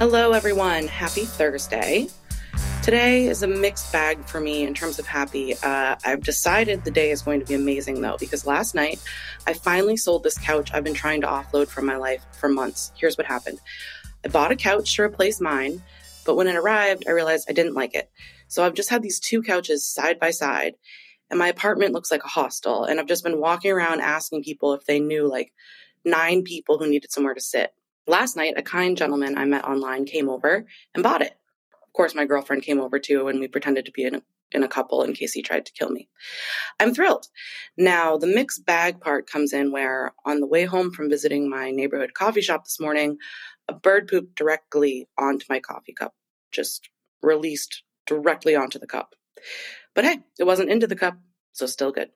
Hello, everyone. Happy Thursday. Today is a mixed bag for me in terms of happy. Uh, I've decided the day is going to be amazing though, because last night I finally sold this couch I've been trying to offload from my life for months. Here's what happened I bought a couch to replace mine, but when it arrived, I realized I didn't like it. So I've just had these two couches side by side, and my apartment looks like a hostel. And I've just been walking around asking people if they knew like nine people who needed somewhere to sit. Last night, a kind gentleman I met online came over and bought it. Of course, my girlfriend came over too, and we pretended to be in a, in a couple in case he tried to kill me. I'm thrilled. Now, the mixed bag part comes in where, on the way home from visiting my neighborhood coffee shop this morning, a bird pooped directly onto my coffee cup, just released directly onto the cup. But hey, it wasn't into the cup, so still good.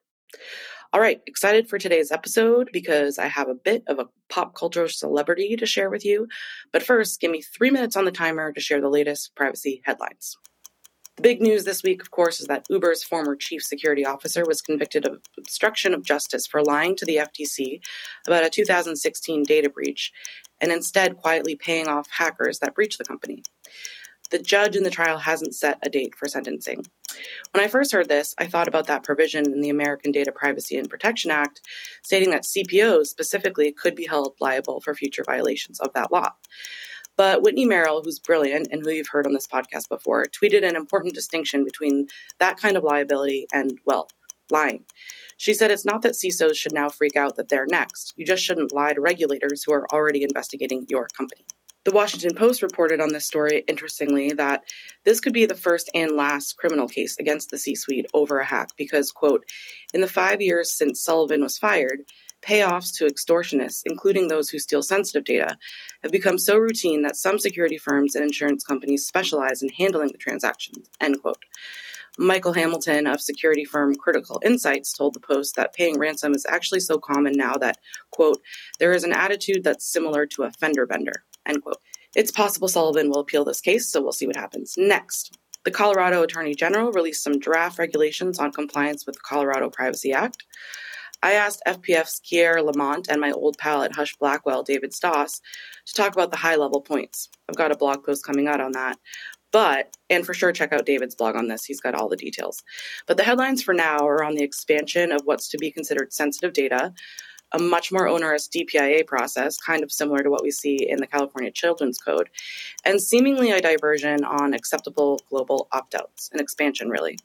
All right, excited for today's episode because I have a bit of a pop culture celebrity to share with you. But first, give me three minutes on the timer to share the latest privacy headlines. The big news this week, of course, is that Uber's former chief security officer was convicted of obstruction of justice for lying to the FTC about a 2016 data breach and instead quietly paying off hackers that breached the company. The judge in the trial hasn't set a date for sentencing. When I first heard this, I thought about that provision in the American Data Privacy and Protection Act stating that CPOs specifically could be held liable for future violations of that law. But Whitney Merrill, who's brilliant and who you've heard on this podcast before, tweeted an important distinction between that kind of liability and, well, lying. She said it's not that CISOs should now freak out that they're next. You just shouldn't lie to regulators who are already investigating your company. The Washington Post reported on this story, interestingly, that this could be the first and last criminal case against the C suite over a hack because, quote, in the five years since Sullivan was fired, payoffs to extortionists, including those who steal sensitive data, have become so routine that some security firms and insurance companies specialize in handling the transactions, end quote. Michael Hamilton of security firm Critical Insights told the Post that paying ransom is actually so common now that, quote, there is an attitude that's similar to a fender bender, End quote. It's possible Sullivan will appeal this case, so we'll see what happens. Next, the Colorado Attorney General released some draft regulations on compliance with the Colorado Privacy Act. I asked FPF's Keir Lamont and my old pal at Husch Blackwell, David Stauss, to talk about the high level points. I've got a blog post coming out on that. But, and for sure, check out David's blog on this. He's got all the details. But the headlines for now are on the expansion of what's to be considered sensitive data, a much more onerous DPIA process, kind of similar to what we see in the California Children's Code, and seemingly a diversion on acceptable global opt outs, an expansion really.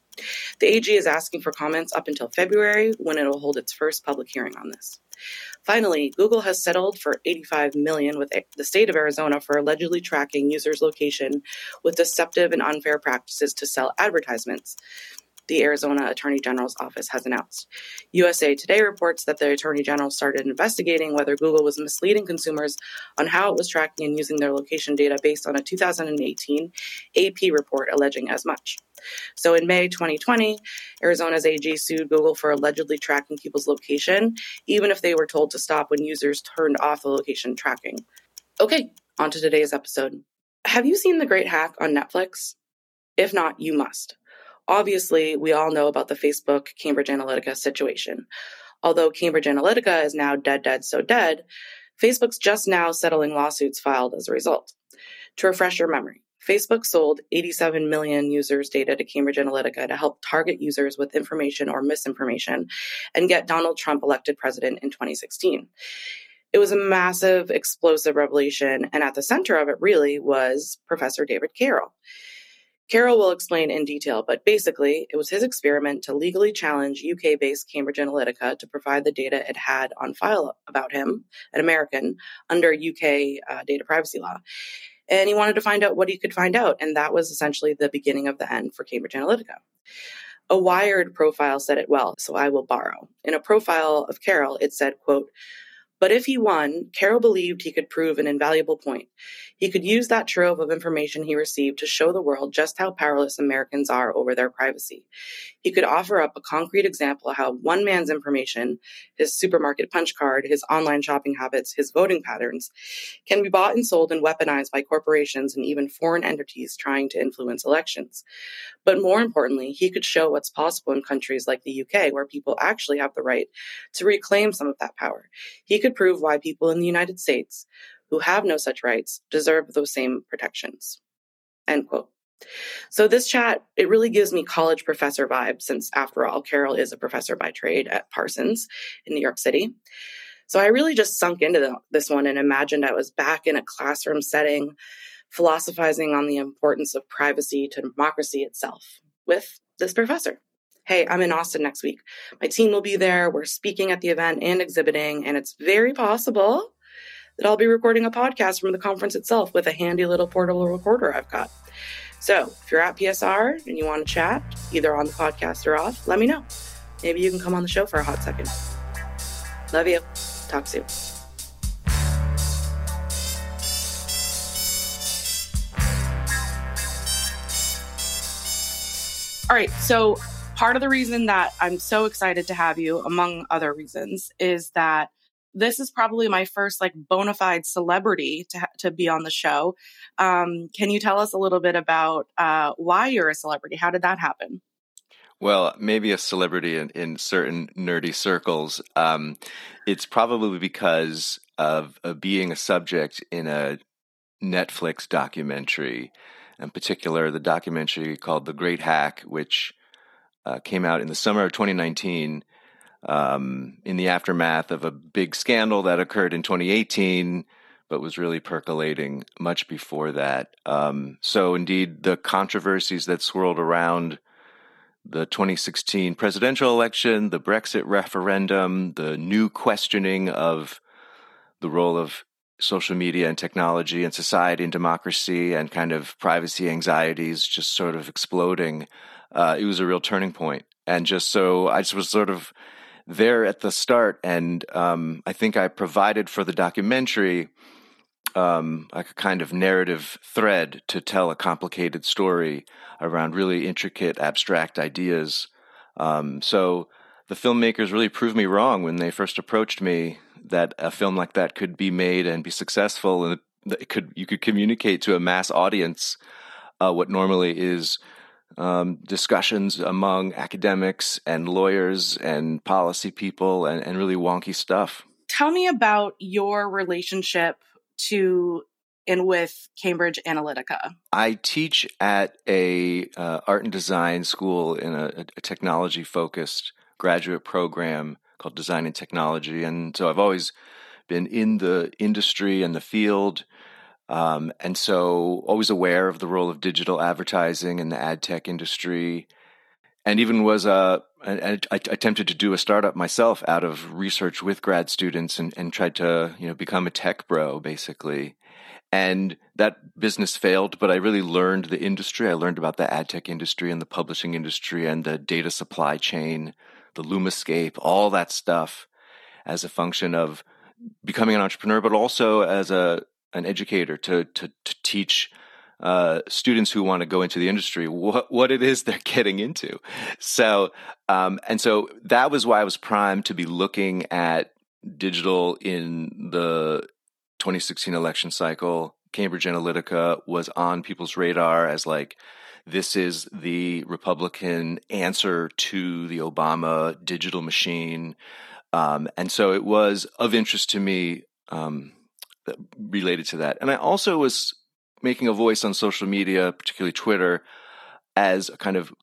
The AG is asking for comments up until February when it will hold its first public hearing on this. Finally, Google has settled for 85 million with the state of Arizona for allegedly tracking users' location with deceptive and unfair practices to sell advertisements the Arizona Attorney General's office has announced. USA Today reports that the Attorney General started investigating whether Google was misleading consumers on how it was tracking and using their location data based on a 2018 AP report alleging as much. So in May 2020, Arizona's AG sued Google for allegedly tracking people's location, even if they were told to stop when users turned off the location tracking. Okay, on to today's episode. Have you seen The Great Hack on Netflix? If not, you must. Obviously, we all know about the Facebook Cambridge Analytica situation. Although Cambridge Analytica is now dead, dead, so dead, Facebook's just now settling lawsuits filed as a result. To refresh your memory, Facebook sold 87 million users' data to Cambridge Analytica to help target users with information or misinformation and get Donald Trump elected president in 2016. It was a massive, explosive revelation, and at the center of it really was Professor David Carroll. Carroll will explain in detail, but basically, it was his experiment to legally challenge UK based Cambridge Analytica to provide the data it had on file about him, an American, under UK uh, data privacy law. And he wanted to find out what he could find out, and that was essentially the beginning of the end for Cambridge Analytica. A Wired profile said it well, so I will borrow. In a profile of Carroll, it said, quote, but if he won, Carroll believed he could prove an invaluable point. He could use that trove of information he received to show the world just how powerless Americans are over their privacy. He could offer up a concrete example of how one man's information, his supermarket punch card, his online shopping habits, his voting patterns, can be bought and sold and weaponized by corporations and even foreign entities trying to influence elections. But more importantly, he could show what's possible in countries like the UK, where people actually have the right to reclaim some of that power. He could prove why people in the United States who have no such rights deserve those same protections. End quote. So this chat, it really gives me college professor vibes since after all, Carroll is a professor by trade at Parsons in New York City. So I really just sunk into the, this one and imagined I was back in a classroom setting, philosophizing on the importance of privacy to democracy itself with this professor. Hey, I'm in Austin next week. My team will be there. We're speaking at the event and exhibiting, and it's very possible that I'll be recording a podcast from the conference itself with a handy little portable recorder I've got. So if you're at PSR and you want to chat, either on the podcast or off, let me know. Maybe you can come on the show for a hot second. Love you. Talk soon. All right. So, part of the reason that I'm so excited to have you, among other reasons, is that this is probably my first like bona fide celebrity to, to be on the show. Um, can you tell us a little bit about uh, why you're a celebrity? How did that happen? Well, maybe a celebrity in, in certain nerdy circles. Um, it's probably because of, of being a subject in a Netflix documentary, in particular, the documentary called The Great Hack, which uh, came out in the summer of 2019 um, in the aftermath of a big scandal that occurred in 2018, but was really percolating much before that. Um, so, indeed, the controversies that swirled around the 2016 presidential election, the Brexit referendum, the new questioning of the role of social media and technology and society and democracy and kind of privacy anxieties just sort of exploding. Uh, it was a real turning point. And just so I just was sort of there at the start, and um, I think I provided for the documentary um, like a kind of narrative thread to tell a complicated story around really intricate, abstract ideas. Um, so the filmmakers really proved me wrong when they first approached me that a film like that could be made and be successful, and it could you could communicate to a mass audience uh, what normally is um, discussions among academics and lawyers and policy people and, and really wonky stuff. Tell me about your relationship to and with Cambridge Analytica? I teach at a uh, art and design school in a, a technology focused graduate program called Design and Technology, and so I've always been in the industry and the field. Um, and so always aware of the role of digital advertising in the ad tech industry and even was uh, I, I attempted to do a startup myself out of research with grad students and, and tried to you know become a tech bro basically. And that business failed but i really learned the industry. I learned about the ad tech industry and the publishing industry and the data supply chain the lumascape all that stuff as a function of becoming an entrepreneur but also as a an educator to to, to teach uh, students who want to go into the industry what what it is they're getting into. So um, and so that was why I was primed to be looking at digital in the 2016 election cycle. Cambridge Analytica was on people's radar as like this is the Republican answer to the Obama digital machine. Um, and so it was of interest to me um, related to that. And I also was making a voice on social media, particularly Twitter, as a kind of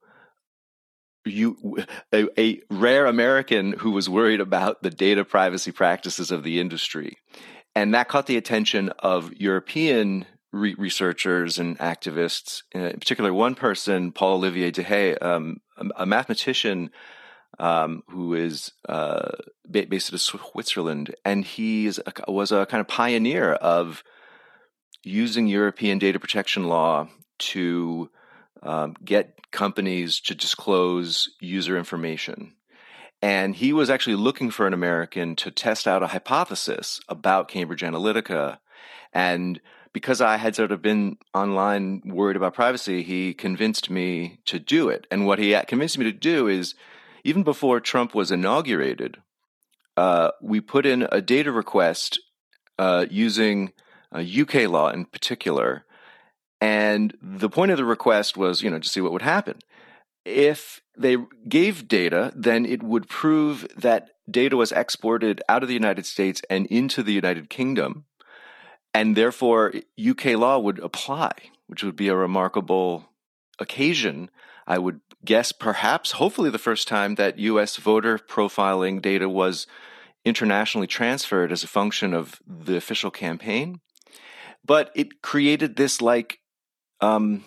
you a, a, rare American who was worried about the data privacy practices of the industry, and that caught the attention of European re- researchers and activists. In particular, one person, Paul Olivier Dehaye, um, a, mathematician um, who is uh, based in Switzerland, and he was a kind of pioneer of using European data protection law to um, get companies to disclose user information. And he was actually looking for an American to test out a hypothesis about Cambridge Analytica. And because I had sort of been online worried about privacy, he convinced me to do it. And what he convinced me to do is even before Trump was inaugurated, uh, we put in a data request uh, using uh, UK law in particular. And the point of the request was, you know, to see what would happen. If they gave data, then it would prove that data was exported out of the United States and into the United Kingdom. and therefore UK law would apply, which would be a remarkable occasion. I would guess, perhaps, hopefully, the first time that US voter profiling data was internationally transferred as a function of the official campaign. But it created this, like, um,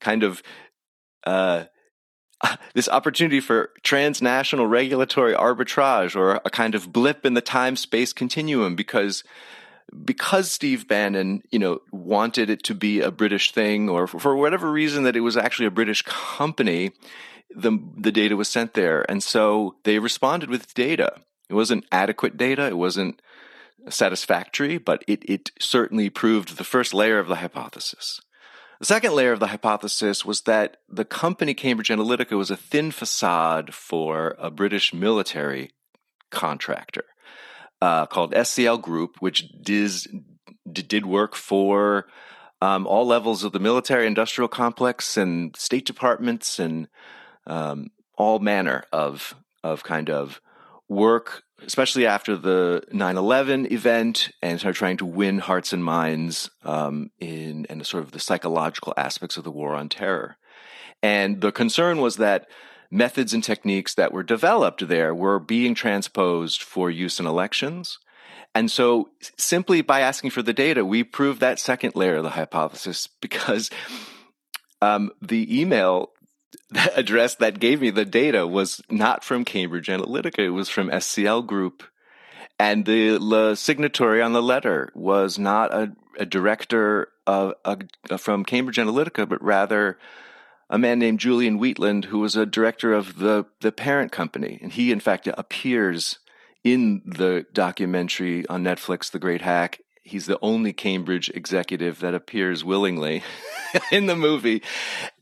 kind of uh, this opportunity for transnational regulatory arbitrage or a kind of blip in the time space continuum because because Steve Bannon, you know, wanted it to be a British thing, or for whatever reason that it was actually a British company, the the data was sent there, and so they responded with data. It wasn't adequate data. It wasn't satisfactory, but it it certainly proved the first layer of the hypothesis. The second layer of the hypothesis was that the company Cambridge Analytica was a thin facade for a British military contractor uh, called SCL Group, which diz, did work for um, all levels of the military industrial complex and state departments and um, all manner of of kind of work, especially after the 9/11 event, and started trying to win hearts and minds um, in and sort of the psychological aspects of the war on terror. And the concern was that methods and techniques that were developed there were being transposed for use in elections. And so simply by asking for the data, we proved that second layer of the hypothesis because um, the email address that gave me the data was not from Cambridge Analytica. It was from SCL Group. And the, signatory on the letter was not a, a director of, a, from Cambridge Analytica, but rather a man named Julian Wheatland, who was a director of the, the parent company. And he, in fact, appears in the documentary on Netflix, The Great Hack. He's the only Cambridge executive that appears willingly in the movie.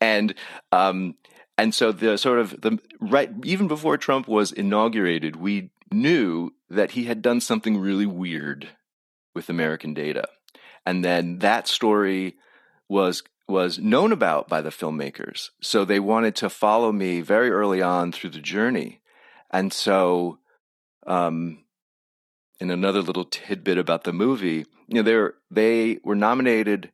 And, um, and so the sort of the right, even before Trump was inaugurated, we knew that he had done something really weird with American data. And then that story was was known about by the filmmakers. So they wanted to follow me very early on through the journey. And so, um, in another little tidbit about the movie, you know, they were, they were nominated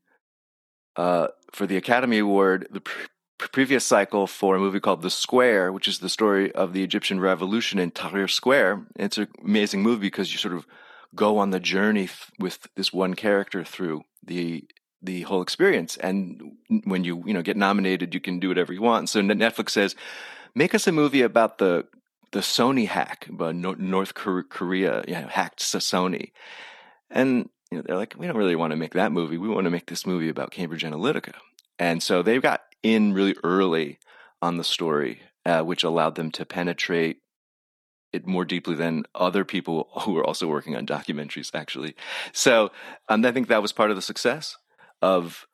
uh, for the Academy Award the pre- previous cycle for a movie called The Square, which is the story of the Egyptian revolution in Tahrir Square. It's an amazing movie because you sort of go on the journey with this one character through the the whole experience. And when you you know get nominated, you can do whatever you want. So Netflix says, make us a movie about the the Sony hack, but North Korea you know, hacked Sony, and you know, they're like, we don't really want to make that movie. We want to make this movie about Cambridge Analytica. And so they got in really early on the story, uh, which allowed them to penetrate it more deeply than other people who were also working on documentaries, actually. So um, I think that was part of the success of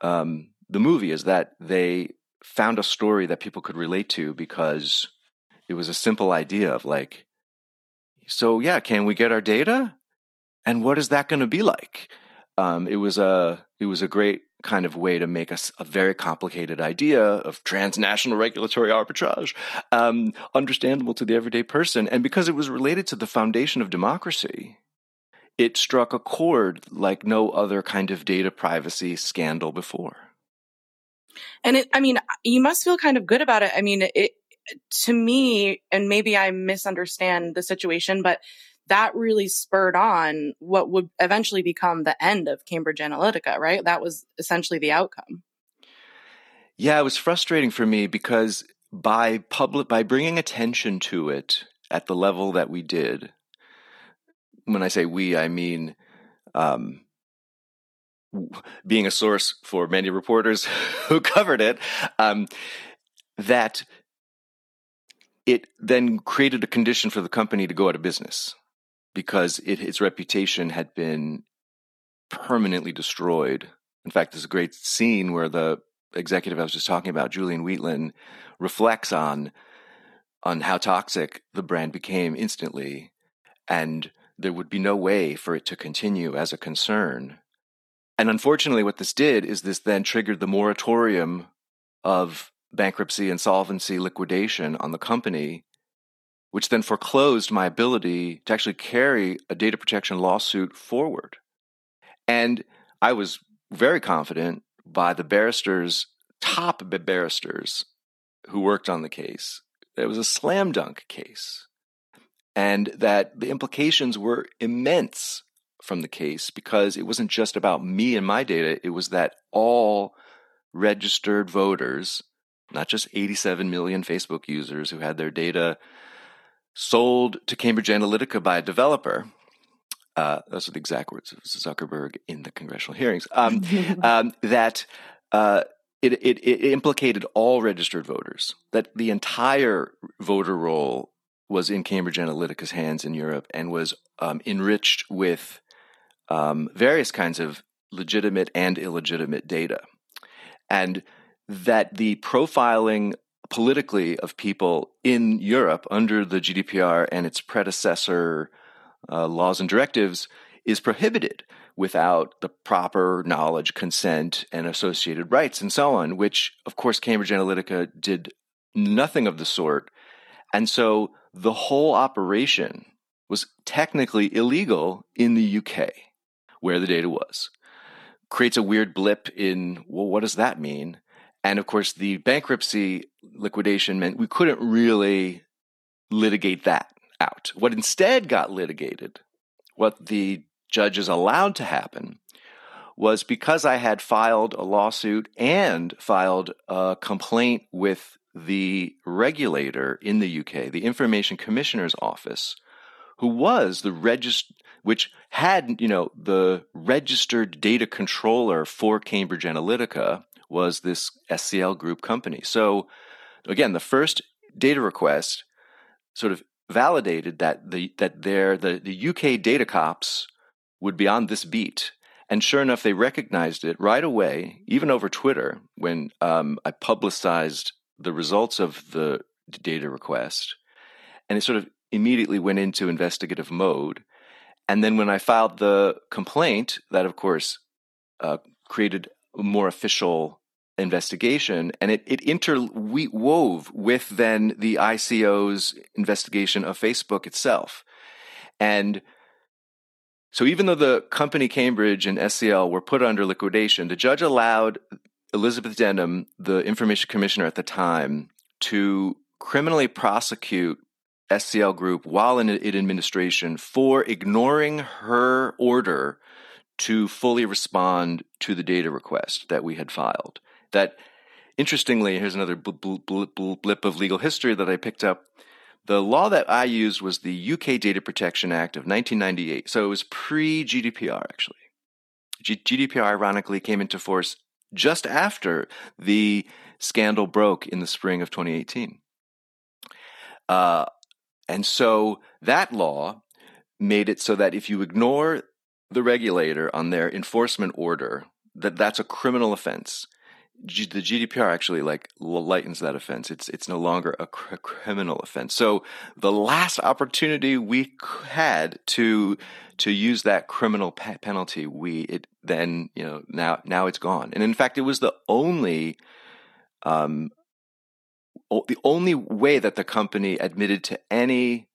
um, the movie is that they found a story that people could relate to because it was a simple idea of like, so yeah, can we get our data? And what is that going to be like? Um, it was a it was a great kind of way to make a, a very complicated idea of transnational regulatory arbitrage um, understandable to the everyday person. And because it was related to the foundation of democracy, it struck a chord like no other kind of data privacy scandal before. And it, I mean, you must feel kind of good about it. I mean, it, to me, and maybe I misunderstand the situation, but that really spurred on what would eventually become the end of Cambridge Analytica, right? That was essentially the outcome. Yeah, it was frustrating for me because by public by bringing attention to it at the level that we did, when I say we, I mean um, being a source for many reporters who covered it, um, that it then created a condition for the company to go out of business because it, its reputation had been permanently destroyed. In fact, there's a great scene where the executive I was just talking about, Julian Wheatland, reflects on on how toxic the brand became instantly, and there would be no way for it to continue as a concern. And unfortunately, what this did is this then triggered the moratorium of bankruptcy, insolvency, liquidation on the company, which then foreclosed my ability to actually carry a data protection lawsuit forward. And I was very confident by the barristers, top barristers who worked on the case, that it was a slam dunk case and that the implications were immense from the case because it wasn't just about me and my data, it was that all registered voters, not just 87 million Facebook users who had their data sold to Cambridge Analytica by a developer. Uh, those are the exact words of Zuckerberg in the congressional hearings. Um, um, that uh, it, it, it, implicated all registered voters. That the entire voter roll was in Cambridge Analytica's hands in Europe and was um, enriched with um, various kinds of legitimate and illegitimate data, and that the profiling politically of people in Europe under the GDPR and its predecessor uh, laws and directives is prohibited without the proper knowledge, consent, and associated rights, and so on, which, of course, Cambridge Analytica did nothing of the sort. And so the whole operation was technically illegal in the UK, where the data was. Creates a weird blip in, well, what does that mean? And of course, the bankruptcy liquidation meant we couldn't really litigate that out. What instead got litigated, what the judges allowed to happen, was because I had filed a lawsuit and filed a complaint with the regulator in the UK, the Information Commissioner's Office, who was the register, which had, you know, the registered data controller for Cambridge Analytica was this SCL Group company. So, again, the first data request sort of validated that the that their the, the UK data cops would be on this beat. And sure enough, they recognized it right away, even over Twitter, when um, I publicized the results of the data request. And it sort of immediately went into investigative mode. And then when I filed the complaint, that of course uh, created a more official investigation and it, it interwove with then the ICO's investigation of Facebook itself. And so even though the company Cambridge and SCL were put under liquidation, the judge allowed Elizabeth Denham, the information commissioner at the time, to criminally prosecute SCL Group while in, in administration for ignoring her order to fully respond to the data request that we had filed. That, interestingly, here's another blip of legal history that I picked up. The law that I used was the UK Data Protection Act of 1998. So it was pre GDPR, actually. G- GDPR, ironically, came into force just after the scandal broke in the spring of 2018. Uh, and so that law made it so that if you ignore the regulator on their enforcement order, that that's a criminal offense. G- the GDPR actually like lightens that offense. It's it's no longer a cr- criminal offense. So the last opportunity we had to to use that criminal pe- penalty, we it then you know now now it's gone. And in fact, it was the only um o- the only way that the company admitted to any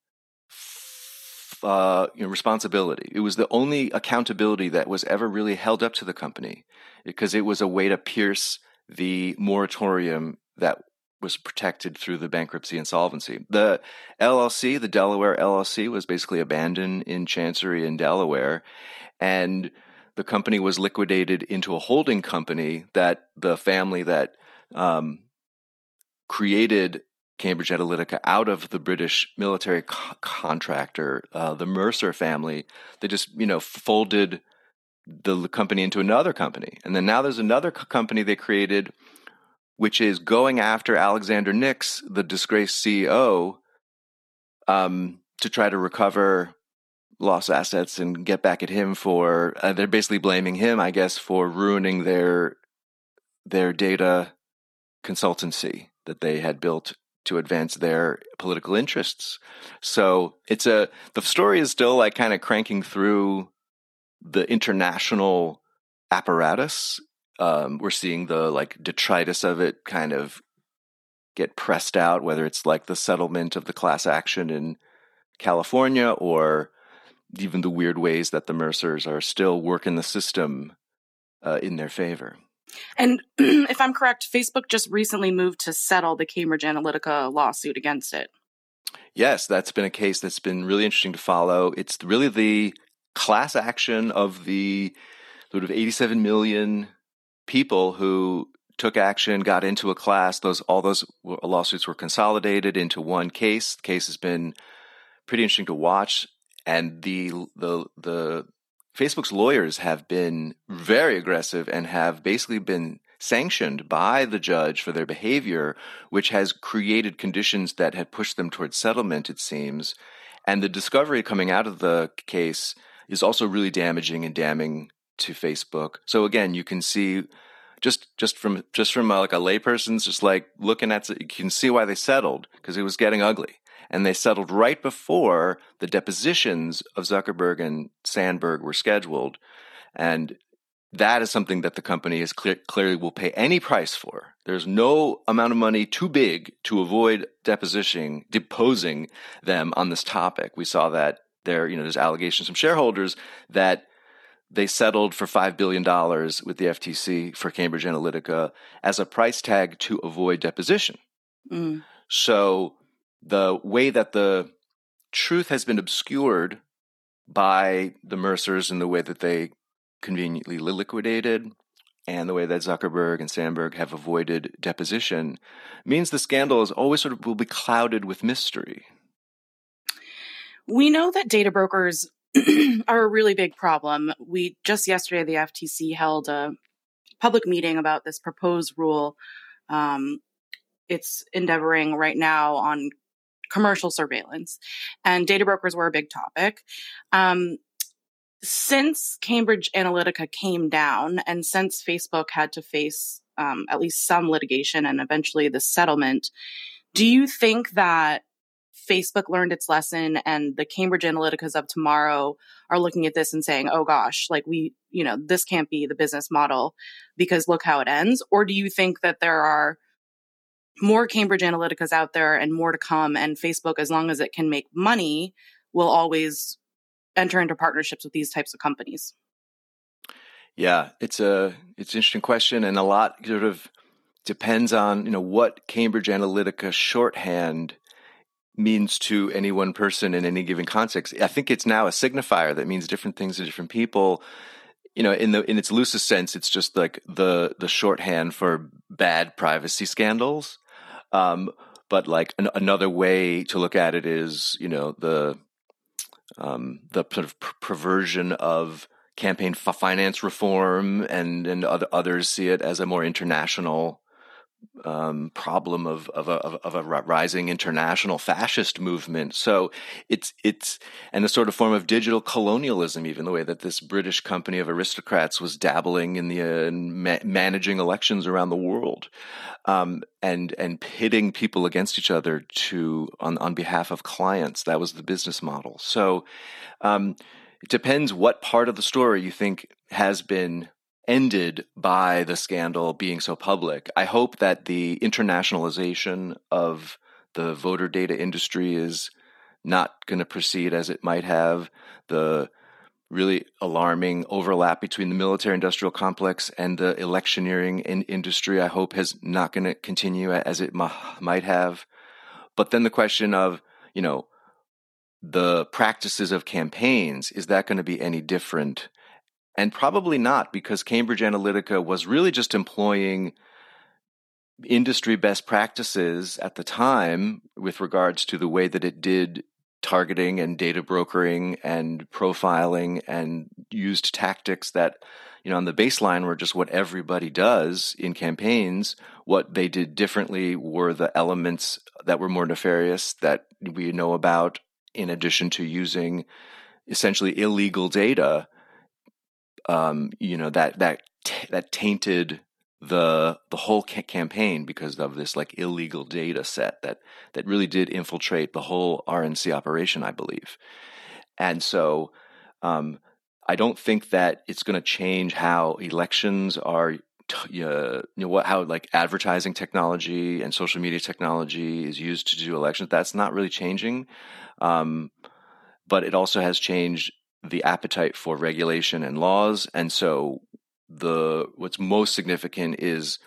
uh, you know, responsibility. It was the only accountability that was ever really held up to the company because it was a way to pierce the moratorium that was protected through the bankruptcy insolvency. The LLC, the Delaware LLC, was basically abandoned in Chancery in Delaware, and the company was liquidated into a holding company that the family that um, created Cambridge Analytica out of the British military co- contractor, uh, the Mercer family. They just, you know, folded the company into another company. And then now there's another company they created, which is going after Alexander Nix, the disgraced CEO, um, to try to recover lost assets and get back at him for. Uh, they're basically blaming him, I guess, for ruining their their data consultancy that they had built to advance their political interests. So it's a the story is still like kind of cranking through the international apparatus. Um, we're seeing the like detritus of it kind of get pressed out, whether it's like the settlement of the class action in California or even the weird ways that the Mercers are still working the system uh, in their favor. And if I'm correct, Facebook just recently moved to settle the Cambridge Analytica lawsuit against it. Yes, that's been a case that's been really interesting to follow. It's really the class action of the sort of 87 million people who took action, got into a class. Those all those lawsuits were consolidated into one case. The case has been pretty interesting to watch, and the the the Facebook's lawyers have been very aggressive and have basically been sanctioned by the judge for their behavior, which has created conditions that had pushed them towards settlement, it seems. And the discovery coming out of the case is also really damaging and damning to Facebook. So again, you can see just just from just from a, like a layperson's just like looking at it, you can see why they settled because it was getting ugly and they settled right before the depositions of Zuckerberg and Sandberg were scheduled. And that is something that the company is clear, clearly will pay any price for. There's no amount of money too big to avoid deposition, deposing them on this topic. We saw that there, you know, there's allegations from shareholders that they settled for $5 billion with the FTC for Cambridge Analytica as a price tag to avoid deposition. Mm. So the way that the truth has been obscured by the Mercers and the way that they conveniently liquidated and the way that Zuckerberg and Sandberg have avoided deposition means the scandal is always sort of will be clouded with mystery. We know that data brokers are a really big problem. We just yesterday, the FTC held a public meeting about this proposed rule. Um, it's endeavoring right now on commercial surveillance, and data brokers were a big topic. Um, since Cambridge Analytica came down, and since Facebook had to face um, at least some litigation and eventually the settlement, do you think that Facebook learned its lesson and the Cambridge Analyticas of tomorrow are looking at this and saying, oh gosh, like we, you know, this can't be the business model because look how it ends? Or do you think that there are more Cambridge Analyticas out there and more to come. And Facebook, as long as it can make money, will always enter into partnerships with these types of companies. Yeah, it's a it's an interesting question, and a lot sort of depends on you know what Cambridge Analytica shorthand means to any one person in any given context. I think it's now a signifier that means different things to different people. You know, in the in its loosest sense, it's just like the the shorthand for bad privacy scandals. Um, but like an, another way to look at it is, you know, the um, the sort of perversion of campaign finance reform, and and other, others see it as a more international um, problem of of a, of a rising international fascist movement. So it's it's and a sort of form of digital colonialism, even the way that this British company of aristocrats was dabbling in the uh, ma- managing elections around the world, um, and and pitting people against each other to on on behalf of clients. That was the business model. So. Um, it depends what part of the story you think has been ended by the scandal being so public. I hope that the internationalization of the voter data industry is not going to proceed as it might have. The really alarming overlap between the military industrial complex and the electioneering in industry, I hope, has not going to continue as it might have. But then the question of, you know, the practices of campaigns, is that going to be any different? And probably not, because Cambridge Analytica was really just employing industry best practices at the time with regards to the way that it did targeting and data brokering and profiling and used tactics that you know on the baseline were just what everybody does in campaigns. What they did differently were the elements that were more nefarious that we know about in addition to using essentially illegal data um, you know that that t- that tainted the the whole ca- campaign because of this like illegal data set that that really did infiltrate the whole RNC operation, I believe. And so, um, I don't think that it's going to change how elections are. T- uh, you know what? How like advertising technology and social media technology is used to do elections. That's not really changing, um, but it also has changed the appetite for regulation and laws. And so the what's most significant is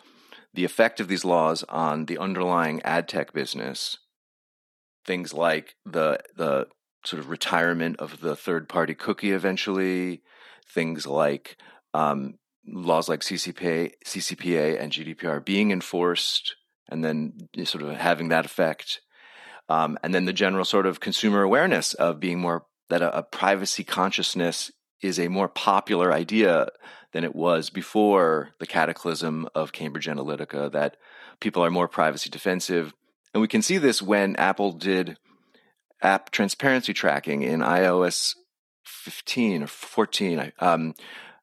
the effect of these laws on the underlying ad tech business. Things like the the sort of retirement of the third party cookie eventually, things like um, laws like CCPA, CCPA and GDPR being enforced and then sort of having that effect. Um, and then the general sort of consumer awareness of being more that a, a privacy consciousness is a more popular idea than it was before the cataclysm of Cambridge Analytica, that people are more privacy defensive. And we can see this when Apple did app transparency tracking in iOS 15 or 14, um,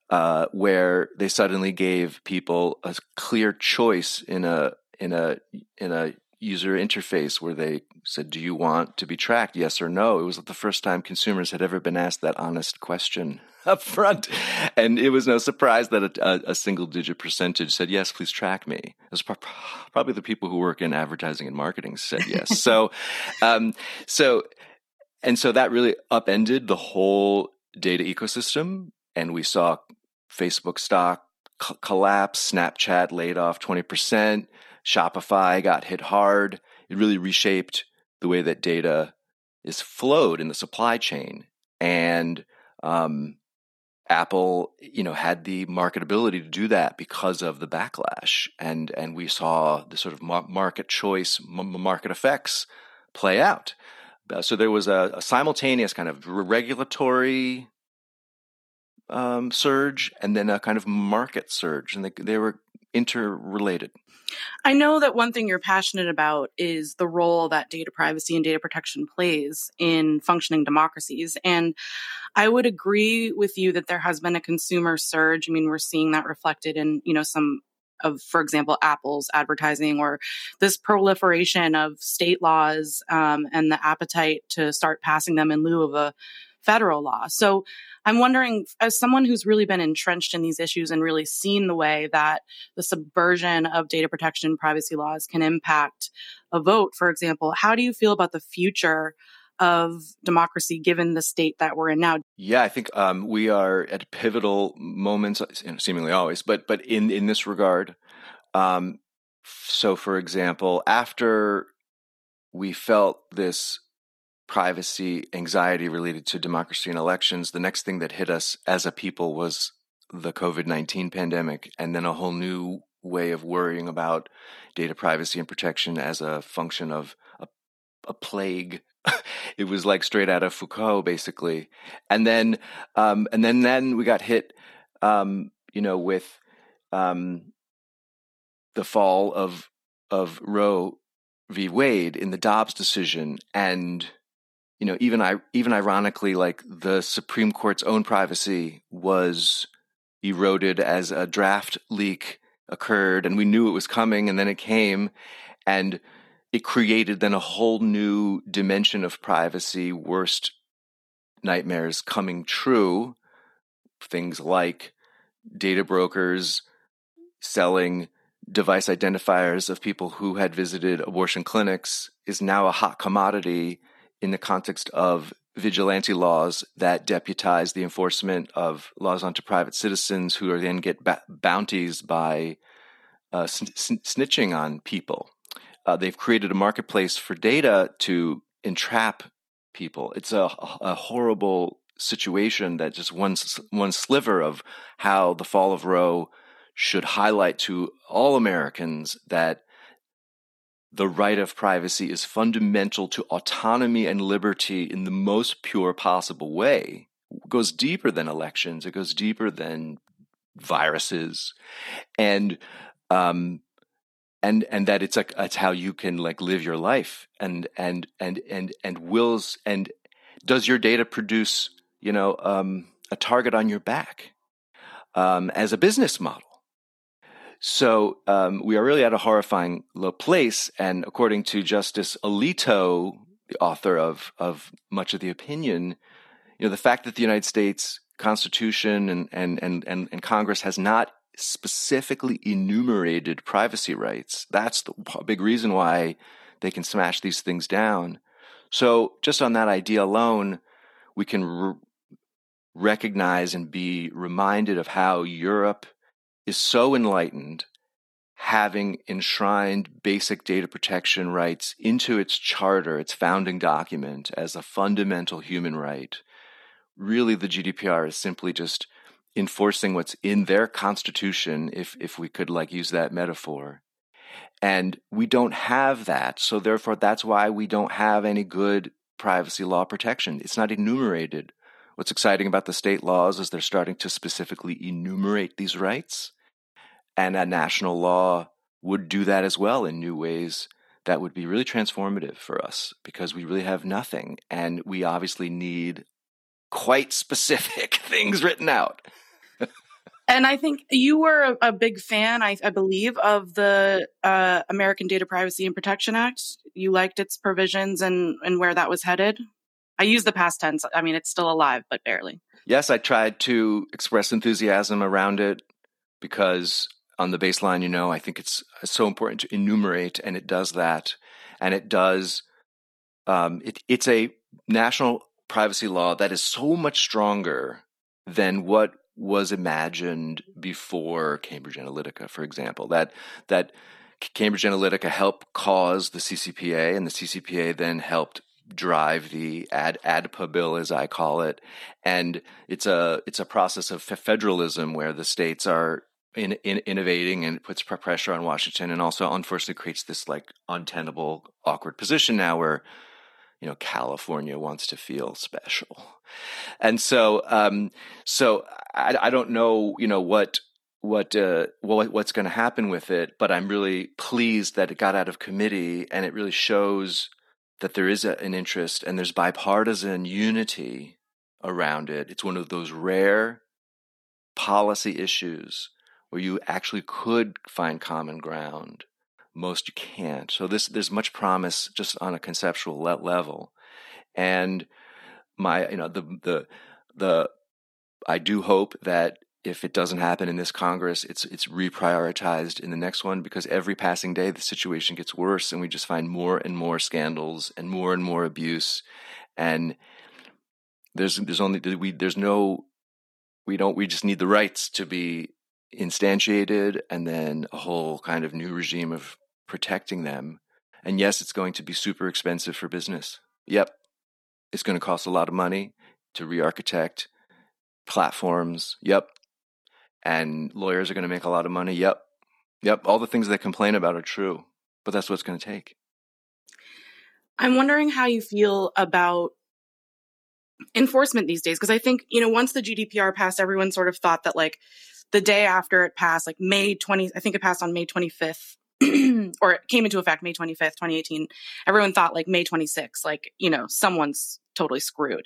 uh, where they suddenly gave people a clear choice in a in a in a user interface where they said, "Do you want to be tracked? Yes or no?" It was the first time consumers had ever been asked that honest question up front, and it was no surprise that a, a single-digit percentage said, "Yes, please track me." It was pro- probably the people who work in advertising and marketing said yes. so, um, so, and so that really upended the whole data ecosystem, and we saw Facebook stock collapse, Snapchat laid off twenty percent. Shopify got hit hard. It really reshaped the way that data is flowed in the supply chain. And um, Apple, you know, had the marketability to do that because of the backlash, and and we saw the sort of market choice, market effects play out. Uh, so there was a, a, simultaneous kind of regulatory um, surge, and then a kind of market surge, and they they were interrelated. I know that one thing you're passionate about is the role that data privacy and data protection plays in functioning democracies. And I would agree with you that there has been a consumer surge. I mean, we're seeing that reflected in, you know, some of, for example, Apple's advertising or this proliferation of state laws um, and the appetite to start passing them in lieu of a federal law. So I'm wondering, as someone who's really been entrenched in these issues and really seen the way that the subversion of data protection privacy laws can impact a vote, for example, how do you feel about the future? Of democracy, given the state that we're in now. Yeah, I think um, we are at pivotal moments, seemingly always, but but in in this regard. Um, so, for example, after we felt this privacy anxiety related to democracy and elections, the next thing that hit us as a people was the COVID 19 pandemic, and then a whole new way of worrying about data privacy and protection as a function of a, a plague. it was like straight out of Foucault, basically. And then, um, and then, then we got hit, um, you know, with um, the fall of of Roe v. Wade in the Dobbs decision, and you know, even I even ironically, like the Supreme Court's own privacy was eroded as a draft leak occurred, and we knew it was coming, and then it came, and it created then a whole new dimension of privacy. Worst nightmares coming true. Things like data brokers selling device identifiers of people who had visited abortion clinics is now a hot commodity in the context of vigilante laws that deputize the enforcement of laws onto private citizens who are then get ba- bounties by uh, sn- snitching on people. Uh, they've created a marketplace for data to entrap people. It's a, a horrible situation that just one one sliver of how the fall of Roe should highlight to all Americans that the right of privacy is fundamental to autonomy and liberty in the most pure possible way. It goes deeper than elections. It goes deeper than viruses, and um, and and that it's like it's how you can like live your life, and and and and and wills and does your data produce you know um, a target on your back um, as a business model so um, we are really at a horrifying low place. And according to Justice Alito, the author of of much of the opinion, you know, the fact that the United States Constitution and and and and, and Congress has not specifically enumerated privacy rights. That's the big reason why they can smash these things down. So just on that idea alone, we can recognize and be reminded of how Europe is so enlightened, having enshrined basic data protection rights into its charter, its founding document, as a fundamental human right. Really, the GDPR is simply just enforcing what's in their constitution, if if we could like use that metaphor. And we don't have that. So therefore that's why we don't have any good privacy law protection. It's not enumerated. What's exciting about the state laws is they're starting to specifically enumerate these rights. And a national law would do that as well in new ways that would be really transformative for us because we really have nothing. And we obviously need quite specific things written out. And I think you were a, a big fan, I, I, believe, of the uh, American Data Privacy and Protection Act. You liked its provisions and, and where that was headed. I use the past tense. I mean, it's still alive, but barely. Yes, I tried to express enthusiasm around it because, on the baseline, you know, I think it's so important to enumerate, and it does that. And it does, um, it, it's a national privacy law that is so much stronger than what was imagined before Cambridge Analytica, for example. That that Cambridge Analytica helped cause the CCPA, and the CCPA then helped drive the ad ADPA bill, as I call it. And it's a it's a process of federalism where the states are in, in innovating and it puts pressure on Washington, and also unfortunately creates this like untenable, awkward position now where you know California wants to feel special, and so um, so I, I don't know you know what what uh, what what's going to happen with it, but I'm really pleased that it got out of committee, and it really shows that there is a, an interest and there's bipartisan unity around it. It's one of those rare policy issues where you actually could find common ground most you can't. So this there's much promise just on a conceptual le- level, and my you know the the the I do hope that if it doesn't happen in this Congress, it's it's reprioritized in the next one because every passing day the situation gets worse and we just find more and more scandals and more and more abuse, and there's there's only we there's no we don't we just need the rights to be instantiated and then a whole kind of new regime of protecting them. And yes, it's going to be super expensive for business. Yep. It's going to cost a lot of money to re architect platforms. Yep. And lawyers are going to make a lot of money. Yep. Yep. All the things they complain about are true, but that's what it's going to take. I'm wondering how you feel about enforcement these days because I think, you know, once the GDPR passed, everyone sort of thought that like the day after it passed, like May 20, I think it passed on May 25th or it came into effect May 25th, 2018, everyone thought like May 26th, like, you know, someone's totally screwed.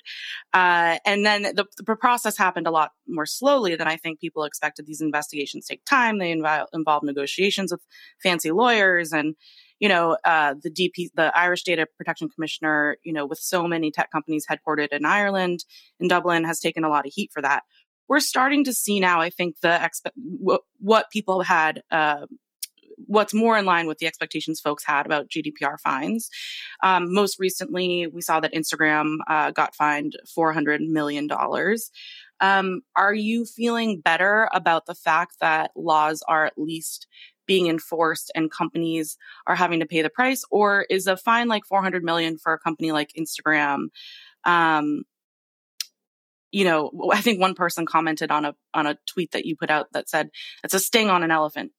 Uh, and then the, the, process happened a lot more slowly than I think people expected. These investigations take time. They involve, negotiations with fancy lawyers and, you know, uh, the DP, the Irish Data Protection Commissioner, you know, with so many tech companies headquartered in Ireland, in Dublin, has taken a lot of heat for that. We're starting to see now, I think, the what, what people had uh, what's more in line with the expectations folks had about GDPR fines. Um, most recently, we saw that Instagram uh, got fined $400 million. Um, are you feeling better about the fact that laws are at least being enforced and companies are having to pay the price or is a fine like 400 million for a company like instagram um, you know i think one person commented on a on a tweet that you put out that said it's a sting on an elephant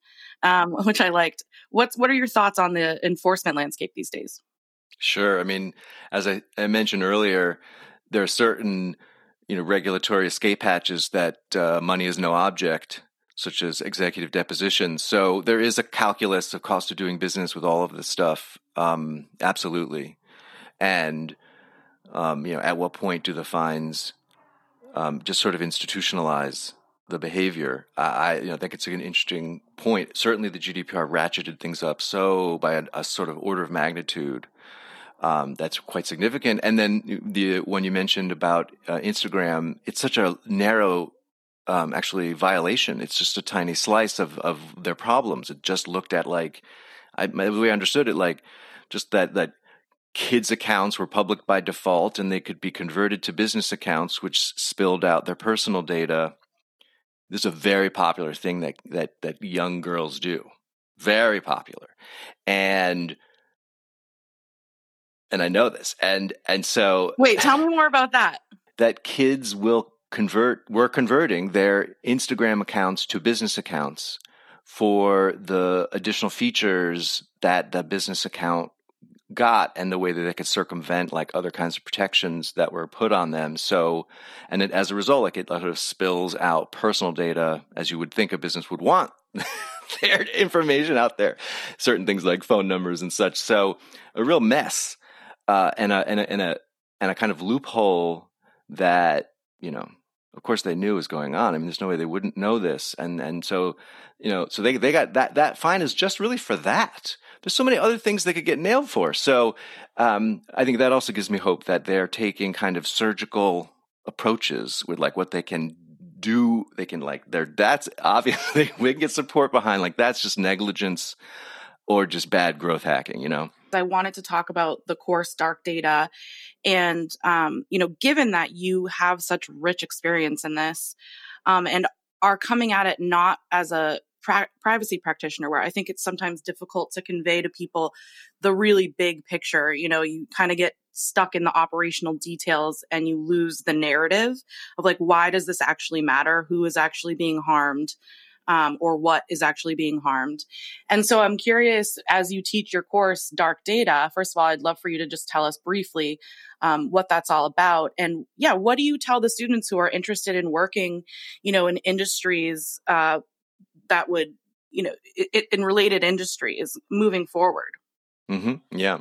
um, which I liked. What's what are your thoughts on the enforcement landscape these days? Sure. I mean, as I, I mentioned earlier, there are certain you know regulatory escape hatches that uh, money is no object, such as executive depositions. So there is a calculus of cost of doing business with all of this stuff. Um, absolutely, and um, you know, at what point do the fines um, just sort of institutionalize the behavior. I, you know, think it's an interesting point. Certainly, the GDPR ratcheted things up so by a, a sort of order of magnitude. Um, that's quite significant. And then the one you mentioned about uh, Instagram, it's such a narrow, um, actually violation. It's just a tiny slice of of their problems. It just looked at like, I, I understood it, like just that that kids' accounts were public by default and they could be converted to business accounts, which spilled out their personal data. This is a very popular thing that that that young girls do. Very popular. And and I know this. And and so Wait, tell me more about that. That kids will convert were converting their Instagram accounts to business accounts for the additional features that the business account got and the way that they could circumvent like other kinds of protections that were put on them. So, and it, as a result, like it sort of spills out personal data as you would think a business would want their information out there, certain things like phone numbers and such. So, a real mess, uh, and a and a and a and a kind of loophole that you know of course they knew was going on. I mean, there's no way they wouldn't know this. And and so, you know, so they they got that that fine is just really for that. There's so many other things they could get nailed for. So um, I think that also gives me hope that they're taking kind of surgical approaches with like what they can do. They can like they're that's obviously we can get support behind like that's just negligence or just bad growth hacking. You know. I wanted to talk about the course dark data and, um, you know, given that you have such rich experience in this um, and are coming at it not as a pra- privacy practitioner, where I think it's sometimes difficult to convey to people the really big picture, you know, you kind of get stuck in the operational details and you lose the narrative of like, why does this actually matter? Who is actually being harmed? um, or what is actually being harmed. And so I'm curious as you teach your course, Dark Data, first of all, I'd love for you to just tell us briefly um, what that's all about. And yeah, what do you tell the students who are interested in working, you know, in industries uh, that would, you know, it, in related industries moving forward? Mm-hmm. Yeah.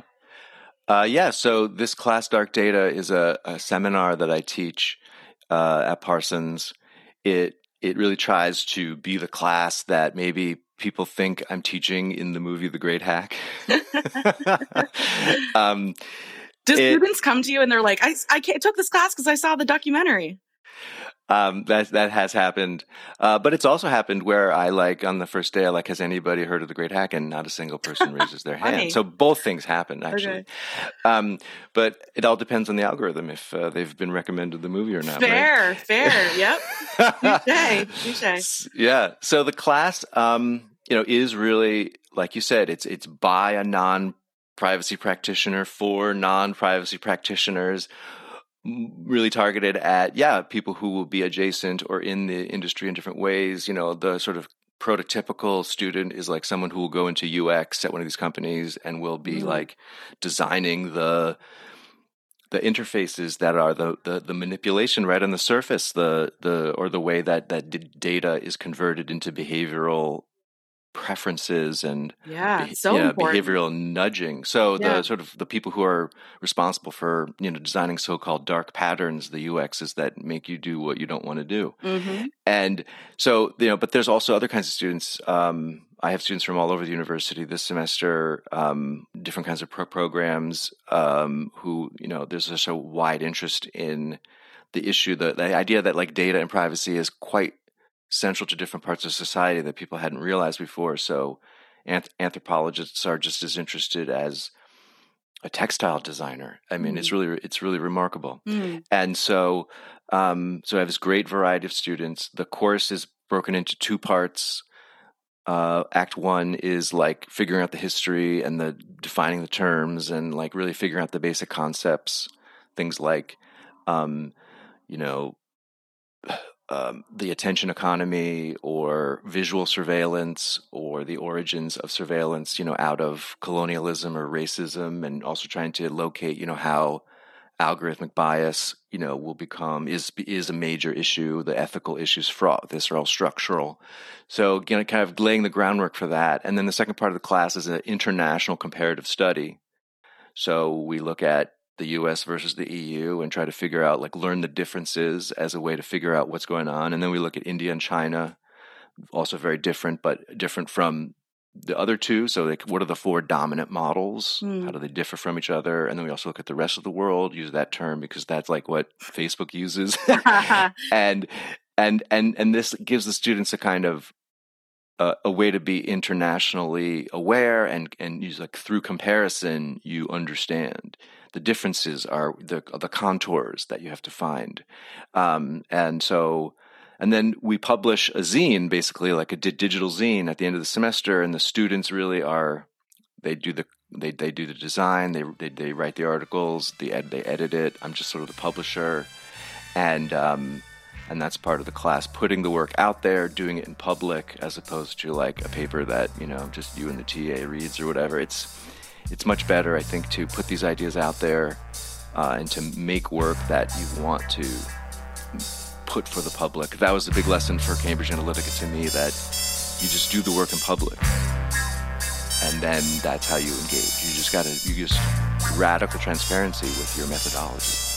Uh, yeah, so this class Dark Data is a, a seminar that I teach uh, at Parsons. It it really tries to be the class that maybe people think I'm teaching in the movie The Great Hack. um, Do it, students come to you and they're like, I, I took this class because I saw the documentary? Um, that that has happened, uh, but it's also happened where I like on the first day I like has anybody heard of the Great Hack and not a single person raises their hand. So both things happen actually, okay. um, but it all depends on the algorithm if uh, they've been recommended the movie or not. Fair, right? fair, yep. touche, Yeah. So the class, um, you know, is really like you said, it's it's by a non privacy practitioner for non privacy practitioners really targeted at yeah people who will be adjacent or in the industry in different ways you know the sort of prototypical student is like someone who will go into ux at one of these companies and will be mm-hmm. like designing the the interfaces that are the, the, the manipulation right on the surface the the or the way that that data is converted into behavioral preferences and yeah, be, so behavioral nudging. So yeah. the sort of the people who are responsible for you know designing so-called dark patterns, the UXs that make you do what you don't want to do, mm-hmm. and so you know. But there's also other kinds of students. Um, I have students from all over the university this semester, um, different kinds of pro- programs. Um, who you know, there's such a wide interest in the issue, the, the idea that like data and privacy is quite central to different parts of society that people hadn't realized before. So anth- anthropologists are just as interested as a textile designer. I mean, mm. it's really it's really remarkable. Mm. And so um, so I have this great variety of students. The course is broken into two parts. Uh, act one is like figuring out the history and the defining the terms and like really figuring out the basic concepts. Things like, um, you know, um, the attention economy or visual surveillance or the origins of surveillance, you know, out of colonialism or racism, and also trying to locate, you know, how algorithmic bias, you know, will become is is a major issue. The ethical issues fraught this are all structural. So, you know, kind of laying the groundwork for that. And then the second part of the class is an international comparative study. So we look at the US versus the EU and try to figure out, like, learn the differences as a way to figure out what's going on. And then we look at India and China, also very different, but different from the other two. So, like, what are the four dominant models? Mm. How do they differ from each other? And then we also look at the rest of the world, use that term because that's like what Facebook uses. and, and, and, and this gives the students a kind of a, a, way to be internationally aware and and use like through comparison you understand the differences are the the contours that you have to find. Um, and so and then we publish a zine basically like a di- digital zine at the end of the semester and the students really are they do the they, they do the design they, they, they write the articles they, ed, they edit it. I'm just sort of the publisher. And um, and that's part of the class putting the work out there doing it in public as opposed to like a paper that you know just you and the ta reads or whatever. It's it's much better i think to put these ideas out there uh, and to make work that you want to put for the public. That was a big lesson for cambridge analytica to me that you just do the work in public and then that's how you engage. You just got to you just radical transparency with your methodology